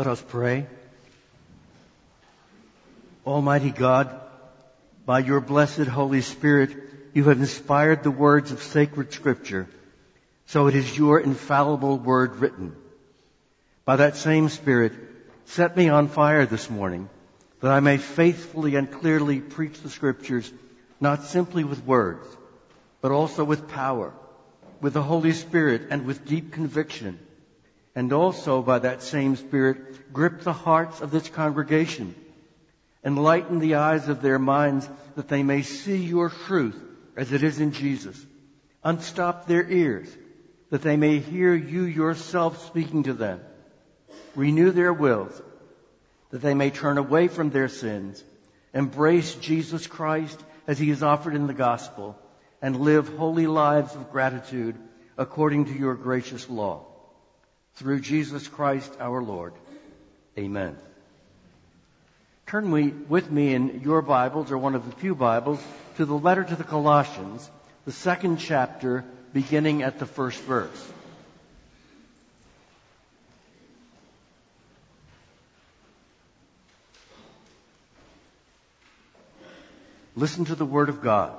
Let us pray. Almighty God, by your blessed Holy Spirit, you have inspired the words of sacred scripture, so it is your infallible word written. By that same Spirit, set me on fire this morning, that I may faithfully and clearly preach the scriptures, not simply with words, but also with power, with the Holy Spirit, and with deep conviction and also by that same Spirit grip the hearts of this congregation, enlighten the eyes of their minds that they may see your truth as it is in Jesus, unstop their ears that they may hear you yourself speaking to them, renew their wills that they may turn away from their sins, embrace Jesus Christ as he is offered in the gospel, and live holy lives of gratitude according to your gracious law through Jesus Christ our Lord. Amen. Turn we, with me in your Bibles, or one of the few Bibles, to the letter to the Colossians, the second chapter, beginning at the first verse. Listen to the Word of God.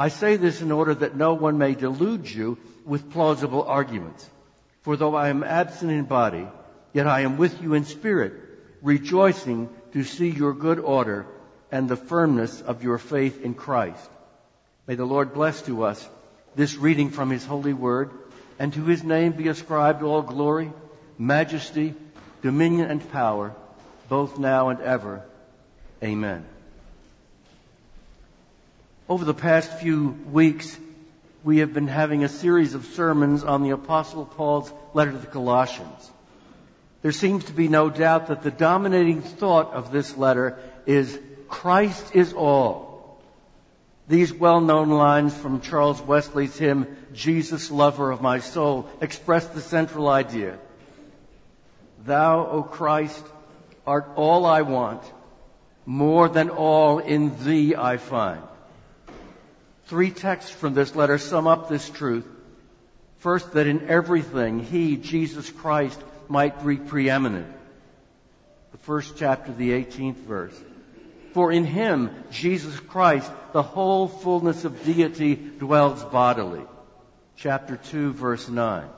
I say this in order that no one may delude you with plausible arguments. For though I am absent in body, yet I am with you in spirit, rejoicing to see your good order and the firmness of your faith in Christ. May the Lord bless to us this reading from his holy word, and to his name be ascribed all glory, majesty, dominion, and power, both now and ever. Amen. Over the past few weeks, we have been having a series of sermons on the Apostle Paul's letter to the Colossians. There seems to be no doubt that the dominating thought of this letter is Christ is all. These well-known lines from Charles Wesley's hymn, Jesus, lover of my soul, express the central idea. Thou, O Christ, art all I want, more than all in thee I find. Three texts from this letter sum up this truth. First, that in everything He, Jesus Christ, might be preeminent. The first chapter, the 18th verse. For in Him, Jesus Christ, the whole fullness of deity dwells bodily. Chapter 2, verse 9.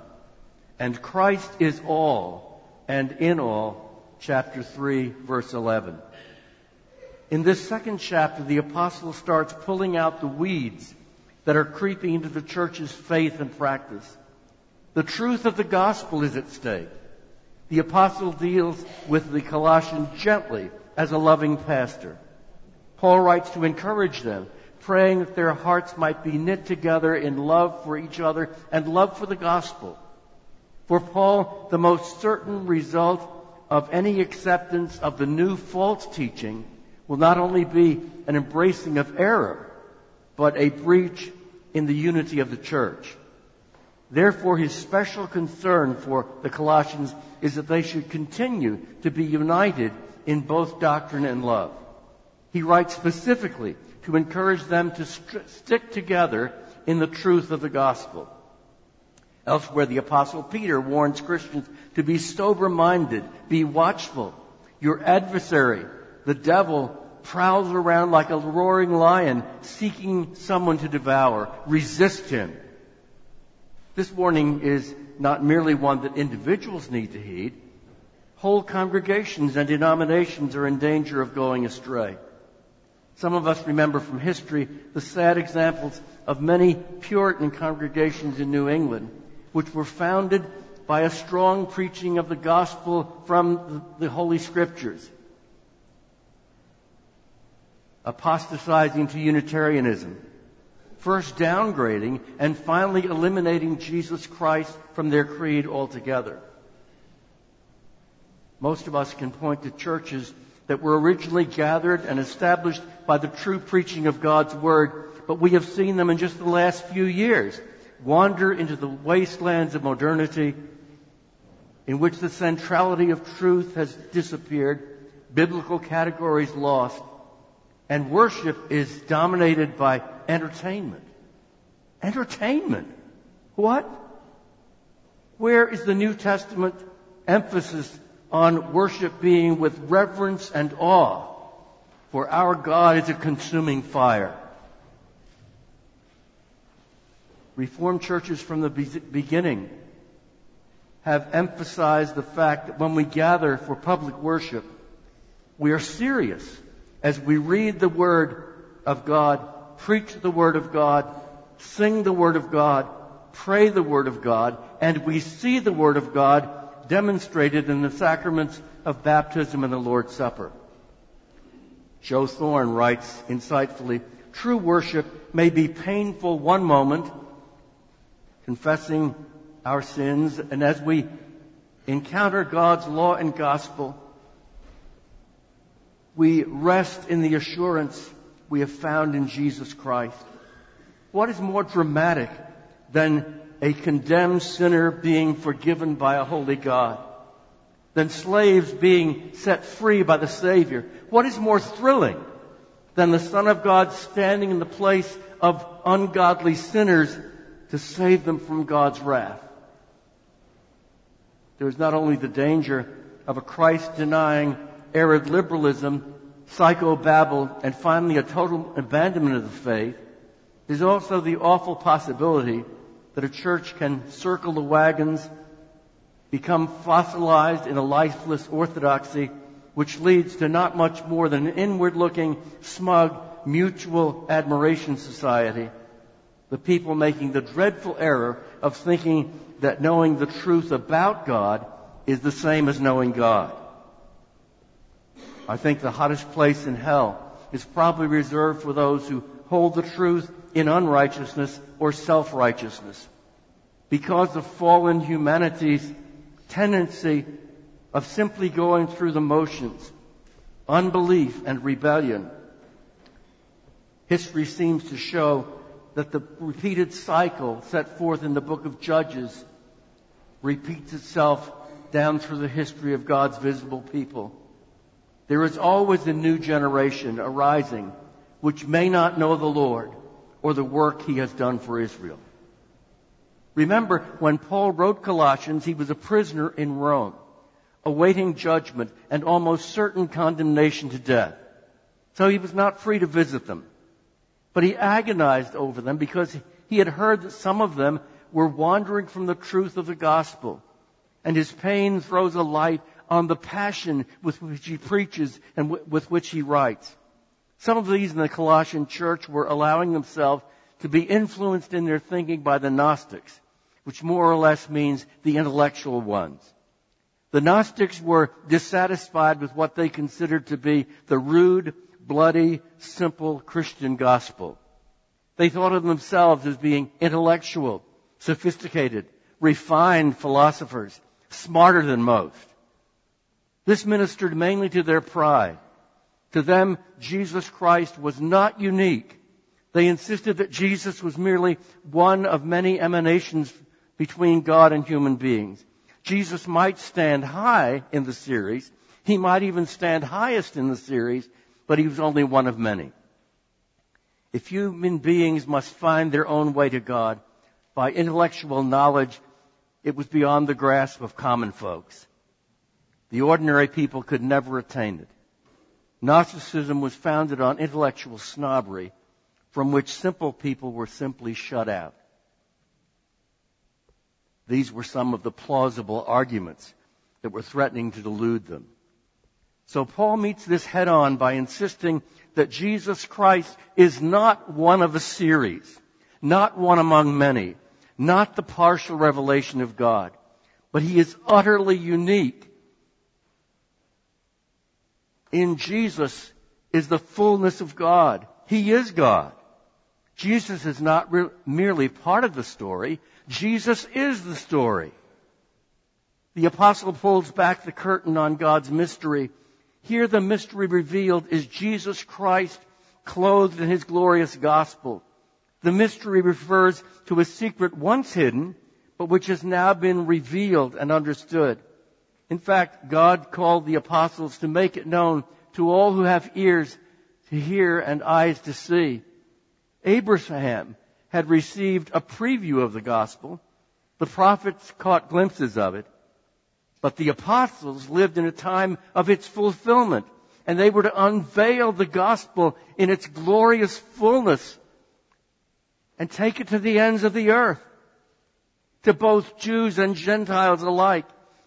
And Christ is all, and in all. Chapter 3, verse 11. In this second chapter, the apostle starts pulling out the weeds that are creeping into the church's faith and practice. The truth of the gospel is at stake. The apostle deals with the Colossians gently as a loving pastor. Paul writes to encourage them, praying that their hearts might be knit together in love for each other and love for the gospel. For Paul, the most certain result of any acceptance of the new false teaching will not only be an embracing of error, but a breach in the unity of the church. Therefore, his special concern for the Colossians is that they should continue to be united in both doctrine and love. He writes specifically to encourage them to st- stick together in the truth of the gospel. Elsewhere, the apostle Peter warns Christians to be sober minded, be watchful. Your adversary, the devil, prowls around like a roaring lion seeking someone to devour. Resist him. This warning is not merely one that individuals need to heed. Whole congregations and denominations are in danger of going astray. Some of us remember from history the sad examples of many Puritan congregations in New England, which were founded by a strong preaching of the gospel from the Holy Scriptures apostatizing to Unitarianism, first downgrading and finally eliminating Jesus Christ from their creed altogether. Most of us can point to churches that were originally gathered and established by the true preaching of God's Word, but we have seen them in just the last few years wander into the wastelands of modernity in which the centrality of truth has disappeared, biblical categories lost, and worship is dominated by entertainment. Entertainment. What? Where is the New Testament emphasis on worship being with reverence and awe? For our God is a consuming fire. Reformed churches from the beginning have emphasized the fact that when we gather for public worship, we are serious as we read the Word of God, preach the Word of God, sing the Word of God, pray the Word of God, and we see the Word of God demonstrated in the sacraments of baptism and the Lord's Supper. Joe Thorn writes insightfully, true worship may be painful one moment, confessing our sins, and as we encounter God's law and gospel, we rest in the assurance we have found in Jesus Christ. What is more dramatic than a condemned sinner being forgiven by a holy God? Than slaves being set free by the Savior? What is more thrilling than the Son of God standing in the place of ungodly sinners to save them from God's wrath? There is not only the danger of a Christ denying arid liberalism, psychobabble, and finally a total abandonment of the faith, there's also the awful possibility that a church can circle the wagons, become fossilized in a lifeless orthodoxy, which leads to not much more than an inward looking, smug, mutual admiration society. The people making the dreadful error of thinking that knowing the truth about God is the same as knowing God. I think the hottest place in hell is probably reserved for those who hold the truth in unrighteousness or self-righteousness. Because of fallen humanity's tendency of simply going through the motions, unbelief and rebellion, history seems to show that the repeated cycle set forth in the book of Judges repeats itself down through the history of God's visible people. There is always a new generation arising which may not know the Lord or the work he has done for Israel. Remember, when Paul wrote Colossians, he was a prisoner in Rome, awaiting judgment and almost certain condemnation to death. So he was not free to visit them. But he agonized over them because he had heard that some of them were wandering from the truth of the gospel. And his pain throws a light on the passion with which he preaches and with which he writes. Some of these in the Colossian church were allowing themselves to be influenced in their thinking by the Gnostics, which more or less means the intellectual ones. The Gnostics were dissatisfied with what they considered to be the rude, bloody, simple Christian gospel. They thought of themselves as being intellectual, sophisticated, refined philosophers, smarter than most. This ministered mainly to their pride. To them, Jesus Christ was not unique. They insisted that Jesus was merely one of many emanations between God and human beings. Jesus might stand high in the series. He might even stand highest in the series, but he was only one of many. If human beings must find their own way to God by intellectual knowledge, it was beyond the grasp of common folks. The ordinary people could never attain it. Gnosticism was founded on intellectual snobbery from which simple people were simply shut out. These were some of the plausible arguments that were threatening to delude them. So Paul meets this head on by insisting that Jesus Christ is not one of a series, not one among many, not the partial revelation of God, but he is utterly unique. In Jesus is the fullness of God. He is God. Jesus is not re- merely part of the story. Jesus is the story. The apostle pulls back the curtain on God's mystery Here the mystery revealed is Jesus Christ clothed in his glorious gospel. The mystery refers to a secret once hidden, but which has now been revealed and understood. In fact, God called the apostles to make it known to all who have ears to hear and eyes to see. Abraham had received a preview of the gospel. The prophets caught glimpses of it. But the apostles lived in a time of its fulfillment, and they were to unveil the gospel in its glorious fullness and take it to the ends of the earth, to both Jews and Gentiles alike,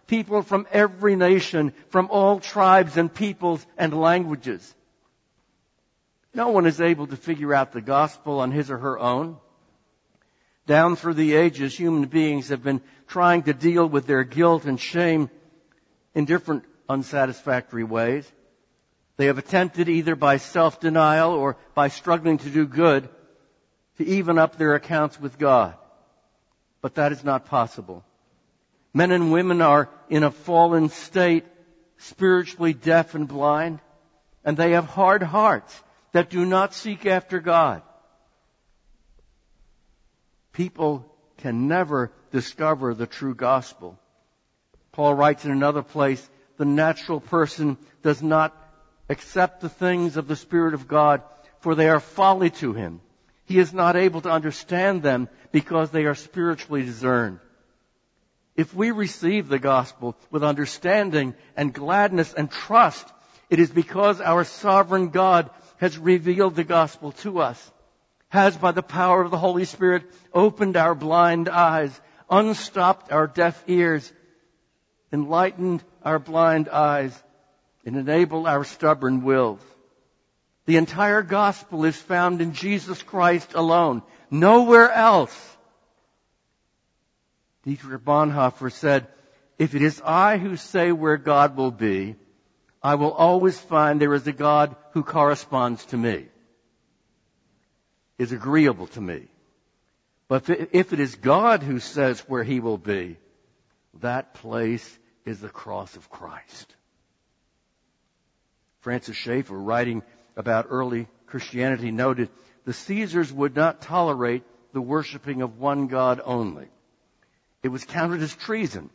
people from every nation, from all tribes and peoples and languages. No one is able to figure out the gospel on his or her own. Down through the ages, human beings have been trying to deal with their guilt and shame in different unsatisfactory ways. They have attempted either by self-denial or by struggling to do good to even up their accounts with God. But that is not possible. Men and women are in a fallen state, spiritually deaf and blind, and they have hard hearts that do not seek after God people can never discover the true gospel. Paul writes in another place, the natural person does not accept the things of the Spirit of God, for they are folly to him. He is not able to understand them because they are spiritually discerned. If we receive the gospel with understanding and gladness and trust, it is because our sovereign God has revealed the gospel to us has, by the power of the Holy Spirit, opened our blind eyes, unstopped our deaf ears, enlightened our blind eyes, and enabled our stubborn wills. The entire gospel is found in Jesus Christ alone, nowhere else. Dietrich Bonhoeffer said, if it is I who say where God will be, I will always find there is a God who corresponds to me is agreeable to me. But if it is God who says where he will be, that place is the cross of Christ. Francis Schaeffer, writing about early Christianity, noted the Caesars would not tolerate the worshiping of one God only. It was counted as treason.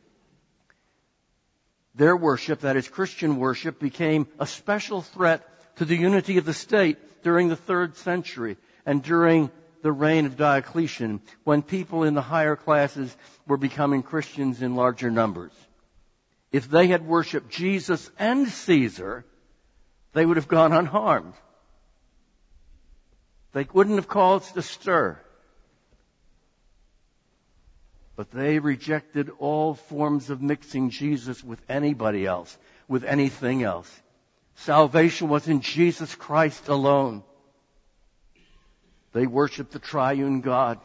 Their worship, that is Christian worship, became a special threat to the unity of the state during the third century and during the reign of Diocletian when people in the higher classes were becoming Christians in larger numbers. If they had worshiped Jesus and Caesar, they would have gone unharmed. They wouldn't have caused a stir. But they rejected all forms of mixing Jesus with anybody else, with anything else. Salvation was in Jesus Christ alone. They worshiped the triune God,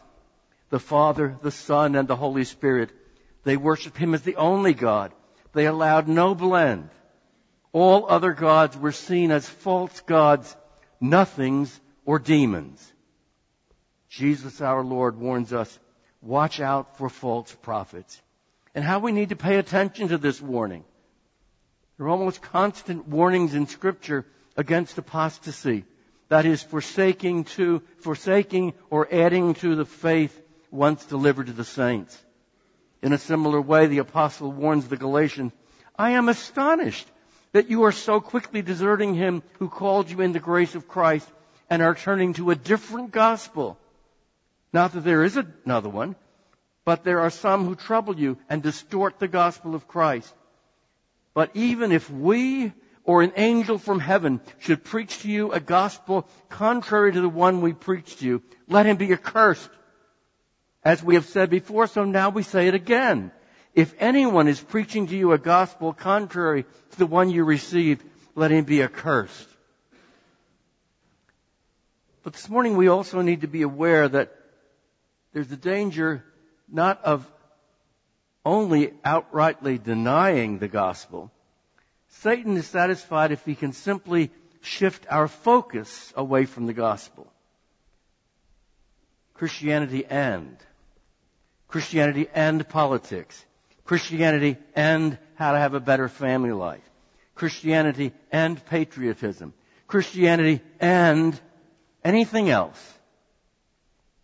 the Father, the Son, and the Holy Spirit. They worshiped Him as the only God. They allowed no blend. All other gods were seen as false gods, nothings, or demons. Jesus our Lord warns us, watch out for false prophets. And how we need to pay attention to this warning. There are almost constant warnings in scripture against apostasy. That is forsaking to, forsaking or adding to the faith once delivered to the saints. In a similar way, the apostle warns the Galatians, I am astonished that you are so quickly deserting him who called you in the grace of Christ and are turning to a different gospel. Not that there is another one, but there are some who trouble you and distort the gospel of Christ. But even if we or an angel from heaven should preach to you a gospel contrary to the one we preach to you, let him be accursed. As we have said before, so now we say it again. If anyone is preaching to you a gospel contrary to the one you received, let him be accursed. But this morning we also need to be aware that there's a danger not of only outrightly denying the gospel, Satan is satisfied if he can simply shift our focus away from the gospel. Christianity and. Christianity and politics. Christianity and how to have a better family life. Christianity and patriotism, Christianity and anything else.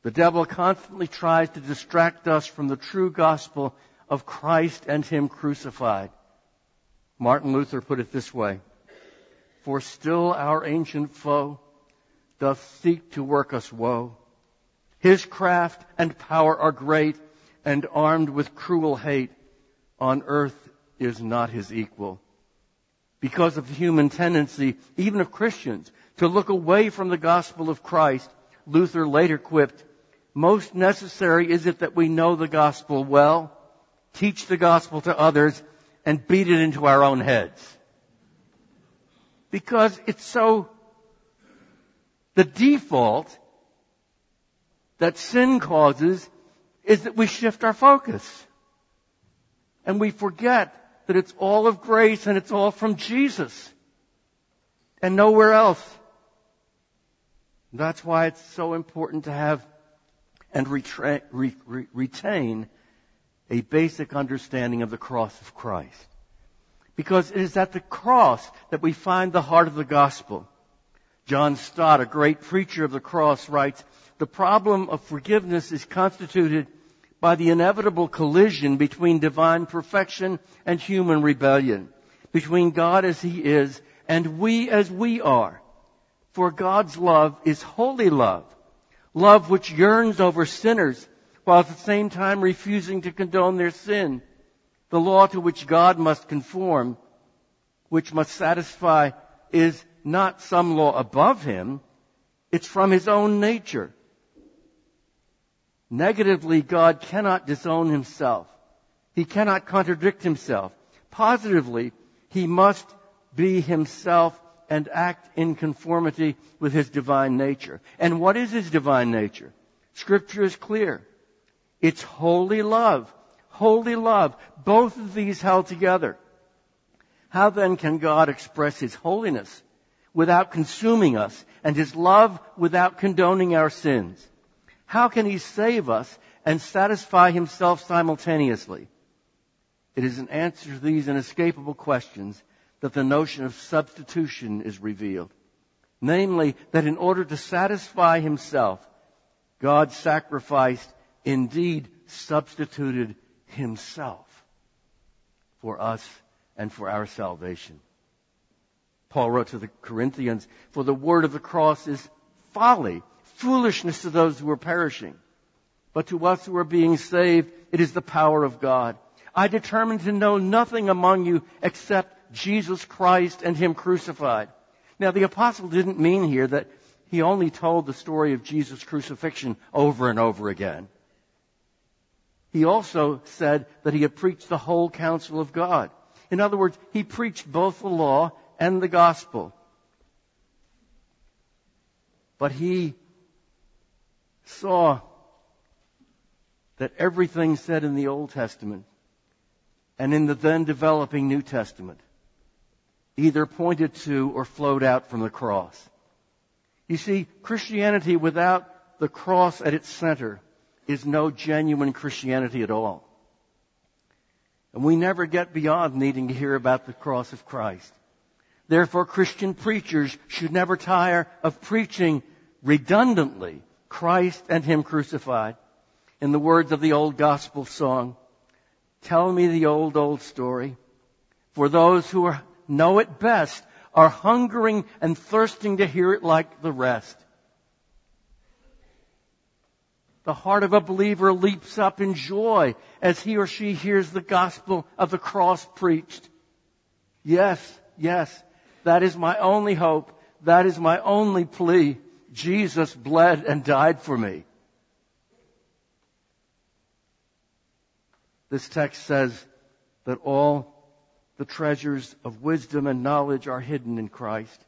The devil constantly tries to distract us from the true gospel of Christ and Him crucified. Martin Luther put it this way, For still our ancient foe doth seek to work us woe. His craft and power are great, and armed with cruel hate, on earth is not his equal. Because of the human tendency, even of Christians, to look away from the gospel of Christ, Luther later quipped, most necessary is it that we know the gospel well, teach the gospel to others, and beat it into our own heads. Because it's so, the default that sin causes is that we shift our focus. And we forget that it's all of grace and it's all from Jesus. And nowhere else. That's why it's so important to have and retra- re- re- retain a basic understanding of the cross of Christ. Because it is at the cross that we find the heart of the gospel. John Stott, a great preacher of the cross, writes, the problem of forgiveness is constituted by the inevitable collision between divine perfection and human rebellion, between God as He is and we as we are. For God's love is holy love, love which yearns over sinners while at the same time refusing to condone their sin. The law to which God must conform, which must satisfy, is not some law above Him, it's from His own nature. Negatively, God cannot disown Himself. He cannot contradict Himself. Positively, He must be Himself and act in conformity with his divine nature. And what is his divine nature? Scripture is clear. It's holy love. Holy love. Both of these held together. How then can God express his holiness without consuming us and his love without condoning our sins? How can he save us and satisfy himself simultaneously? It is an answer to these inescapable questions that the notion of substitution is revealed. Namely, that in order to satisfy himself, God sacrificed, indeed substituted himself for us and for our salvation. Paul wrote to the Corinthians, for the word of the cross is folly, foolishness to those who are perishing. But to us who are being saved, it is the power of God. I determined to know nothing among you except Jesus Christ and Him crucified. Now the apostle didn't mean here that he only told the story of Jesus' crucifixion over and over again. He also said that he had preached the whole counsel of God. In other words, he preached both the law and the gospel. But he saw that everything said in the Old Testament and in the then developing New Testament either pointed to or flowed out from the cross. You see, Christianity without the cross at its center is no genuine Christianity at all. And we never get beyond needing to hear about the cross of Christ. Therefore, Christian preachers should never tire of preaching redundantly Christ and Him crucified. In the words of the old gospel song, tell me the old, old story. For those who are know it best, are hungering and thirsting to hear it like the rest. The heart of a believer leaps up in joy as he or she hears the gospel of the cross preached. Yes, yes, that is my only hope. That is my only plea. Jesus bled and died for me. This text says that all the treasures of wisdom and knowledge are hidden in Christ.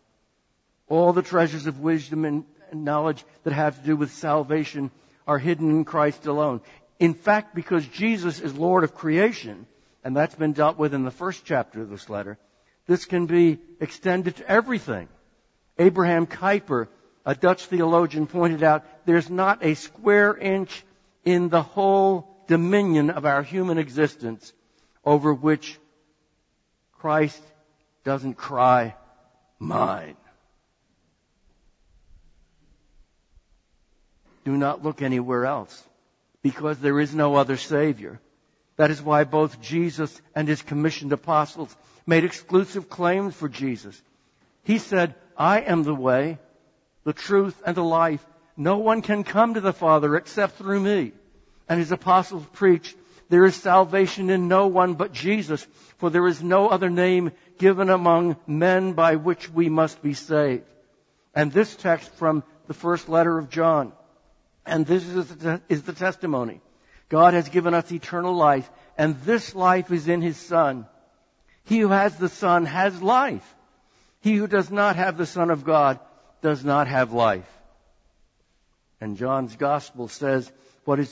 All the treasures of wisdom and knowledge that have to do with salvation are hidden in Christ alone. In fact, because Jesus is Lord of creation, and that's been dealt with in the first chapter of this letter, this can be extended to everything. Abraham Kuyper, a Dutch theologian, pointed out there's not a square inch in the whole dominion of our human existence over which Christ doesn't cry, mine. Do not look anywhere else because there is no other Savior. That is why both Jesus and his commissioned apostles made exclusive claims for Jesus. He said, I am the way, the truth, and the life. No one can come to the Father except through me. And his apostles preached, there is salvation in no one but Jesus, for there is no other name given among men by which we must be saved. And this text from the first letter of John, and this is the, is the testimony. God has given us eternal life, and this life is in His Son. He who has the Son has life. He who does not have the Son of God does not have life. And John's Gospel says what is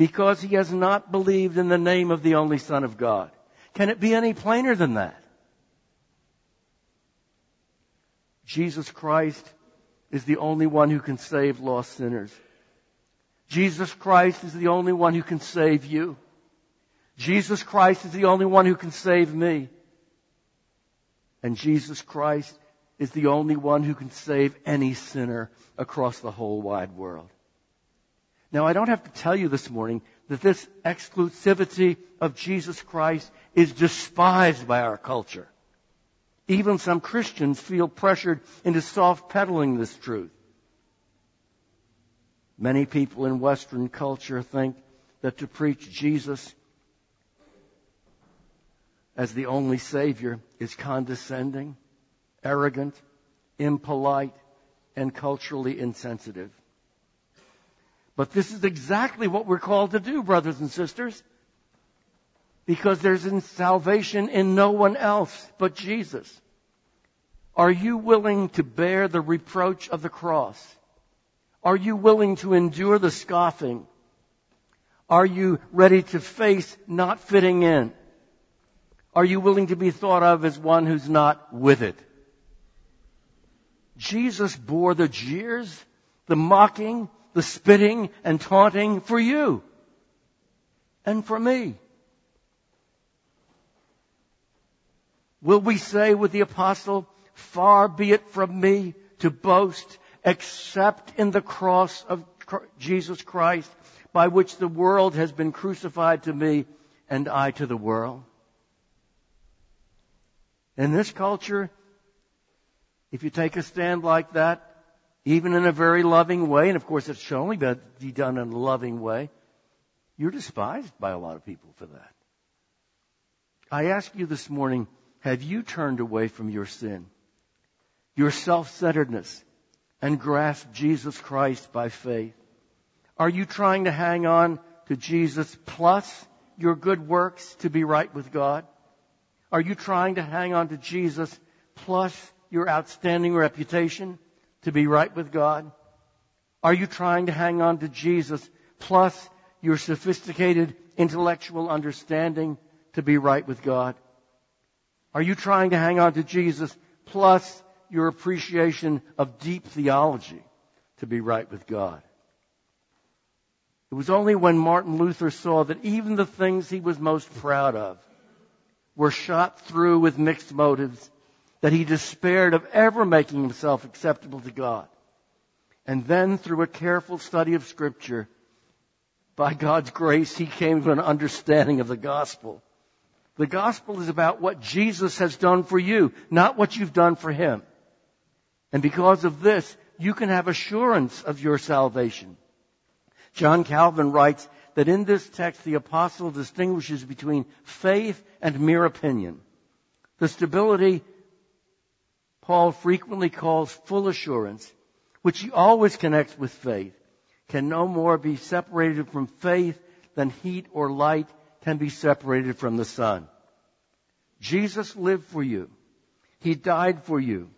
because he has not believed in the name of the only Son of God. Can it be any plainer than that? Jesus Christ is the only one who can save lost sinners. Jesus Christ is the only one who can save you. Jesus Christ is the only one who can save me. And Jesus Christ is the only one who can save any sinner across the whole wide world. Now, I don't have to tell you this morning that this exclusivity of Jesus Christ is despised by our culture. Even some Christians feel pressured into soft pedaling this truth. Many people in Western culture think that to preach Jesus as the only Savior is condescending, arrogant, impolite, and culturally insensitive. But this is exactly what we're called to do, brothers and sisters. Because there's salvation in no one else but Jesus. Are you willing to bear the reproach of the cross? Are you willing to endure the scoffing? Are you ready to face not fitting in? Are you willing to be thought of as one who's not with it? Jesus bore the jeers, the mocking, the spitting and taunting for you and for me. Will we say with the apostle, far be it from me to boast except in the cross of Jesus Christ by which the world has been crucified to me and I to the world? In this culture, if you take a stand like that, even in a very loving way, and of course it should only be done in a loving way, you're despised by a lot of people for that. I ask you this morning, have you turned away from your sin, your self-centeredness, and grasped Jesus Christ by faith? Are you trying to hang on to Jesus plus your good works to be right with God? Are you trying to hang on to Jesus plus your outstanding reputation? To be right with God? Are you trying to hang on to Jesus plus your sophisticated intellectual understanding to be right with God? Are you trying to hang on to Jesus plus your appreciation of deep theology to be right with God? It was only when Martin Luther saw that even the things he was most proud of were shot through with mixed motives that he despaired of ever making himself acceptable to God. And then through a careful study of scripture, by God's grace, he came to an understanding of the gospel. The gospel is about what Jesus has done for you, not what you've done for him. And because of this, you can have assurance of your salvation. John Calvin writes that in this text, the apostle distinguishes between faith and mere opinion. The stability Paul frequently calls full assurance, which he always connects with faith, can no more be separated from faith than heat or light can be separated from the sun. Jesus lived for you. He died for you.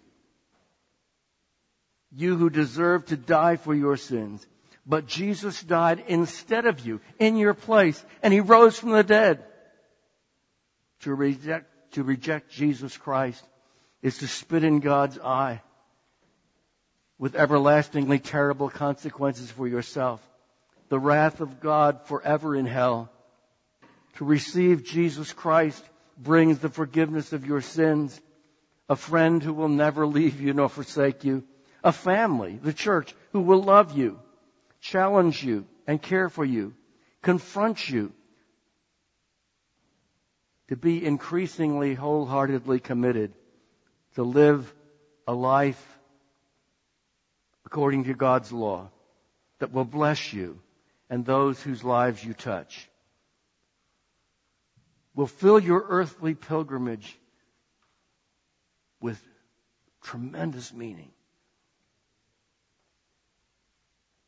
You who deserve to die for your sins. But Jesus died instead of you, in your place, and he rose from the dead. To reject, to reject Jesus Christ is to spit in God's eye with everlastingly terrible consequences for yourself. The wrath of God forever in hell. To receive Jesus Christ brings the forgiveness of your sins, a friend who will never leave you nor forsake you, a family, the church, who will love you, challenge you, and care for you, confront you, to be increasingly wholeheartedly committed to live a life according to God's law that will bless you and those whose lives you touch will fill your earthly pilgrimage with tremendous meaning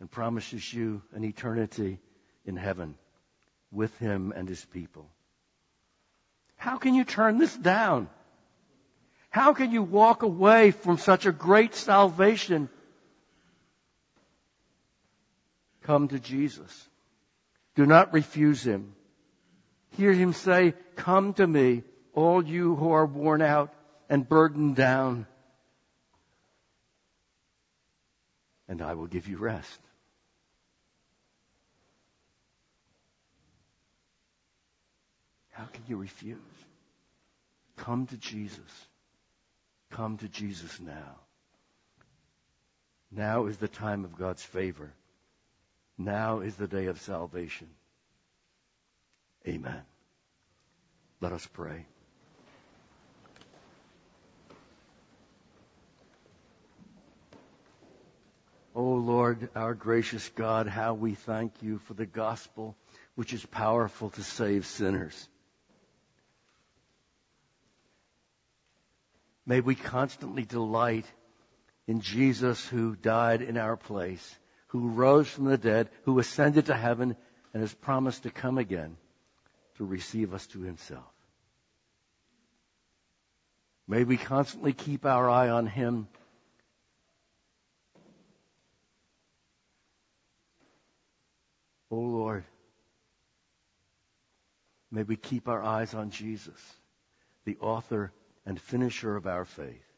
and promises you an eternity in heaven with Him and His people. How can you turn this down? How can you walk away from such a great salvation? Come to Jesus. Do not refuse Him. Hear him say, Come to me, all you who are worn out and burdened down, and I will give you rest. How can you refuse? Come to Jesus. Come to Jesus now. Now is the time of God's favor. Now is the day of salvation. Amen. Let us pray. O oh Lord, our gracious God, how we thank you for the gospel which is powerful to save sinners. May we constantly delight in Jesus who died in our place, who rose from the dead, who ascended to heaven, and has promised to come again to receive us to himself. May we constantly keep our eye on him. O oh Lord, may we keep our eyes on Jesus, the author and finisher of our faith.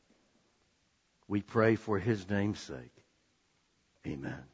We pray for his name's sake. Amen.